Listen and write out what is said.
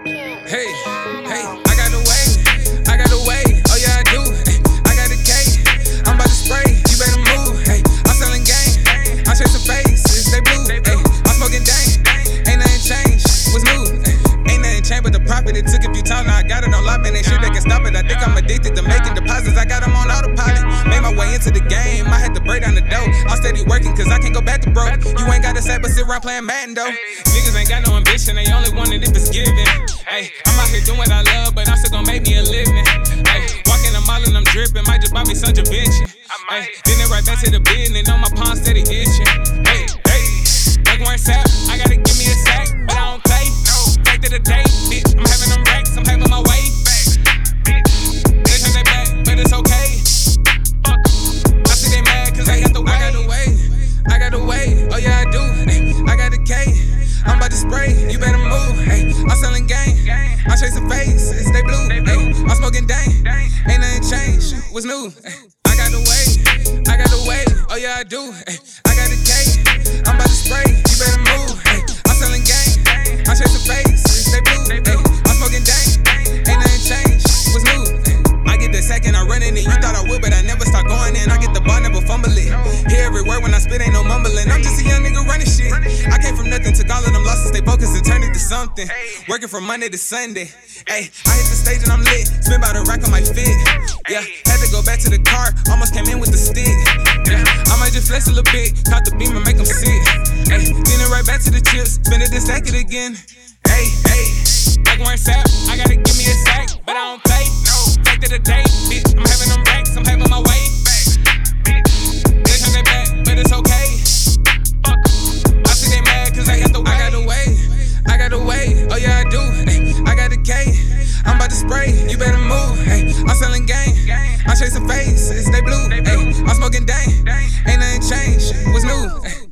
Hey, hey, I got the way, I got the way, oh yeah I do. I got the K, I'm about to spray, you better move. Hey, I'm selling game, I'm chasing faces, they blue. Hey, I'm smoking dank, ain't nothing changed, what's new? Ain't nothing changed but the profit, it took a few times, now I got it on lock, man, ain't shit that can stop it. I think I'm addicted to making deposits, I got them on autopilot. Made my way into the game, I had to break down the dough. I'm steady working, cause I can't go back to broke. You ain't gotta set, but sit around playing Madden though. Ain't got no ambition. They only want it if it's given. Hey, I'm out here doing what I love, but I'm still gonna make me a living. Hey, walking the mall and I'm dripping. Might just buy me some Givenchy. Hey, then it right back to the business. On my palm steady itching. Hey, hey, like one sap. Chasing face. Stay blue. Ay, I'm smoking dang. dang. Ain't nothing changed. What's new? Ay, I got the way. I got the way. Oh yeah, I do. Ay, I got the K. I'm about to spray. You better move. I'm selling game. I'm chasing face. Stay blue. Ay, I'm smoking dang. Ain't nothing changed. What's new? I get the second I run in it. You thought I would, but I never start going in. I get the ball, never fumble it. Hear every word when I spit, ain't no mumbling. I'm just a young nigga running shit. I came from nothing, took all of them losses, stay focused and turn something. Working from Monday to Sunday. Hey, I hit the stage and I'm lit. Spin by the rack on my fit. Yeah, had to go back to the car. Almost came in with the stick. Yeah, I might just flex a little bit. Caught the beam and make them sit. Hey, then it right back to the chips. Spin it and stack it again. Hey, hey. Like one sap, I gotta give me a you better move. Ay, I'm selling game. I'm chasing faces, they blue. Ay, I'm smoking dang. Ain't nothing changed. What's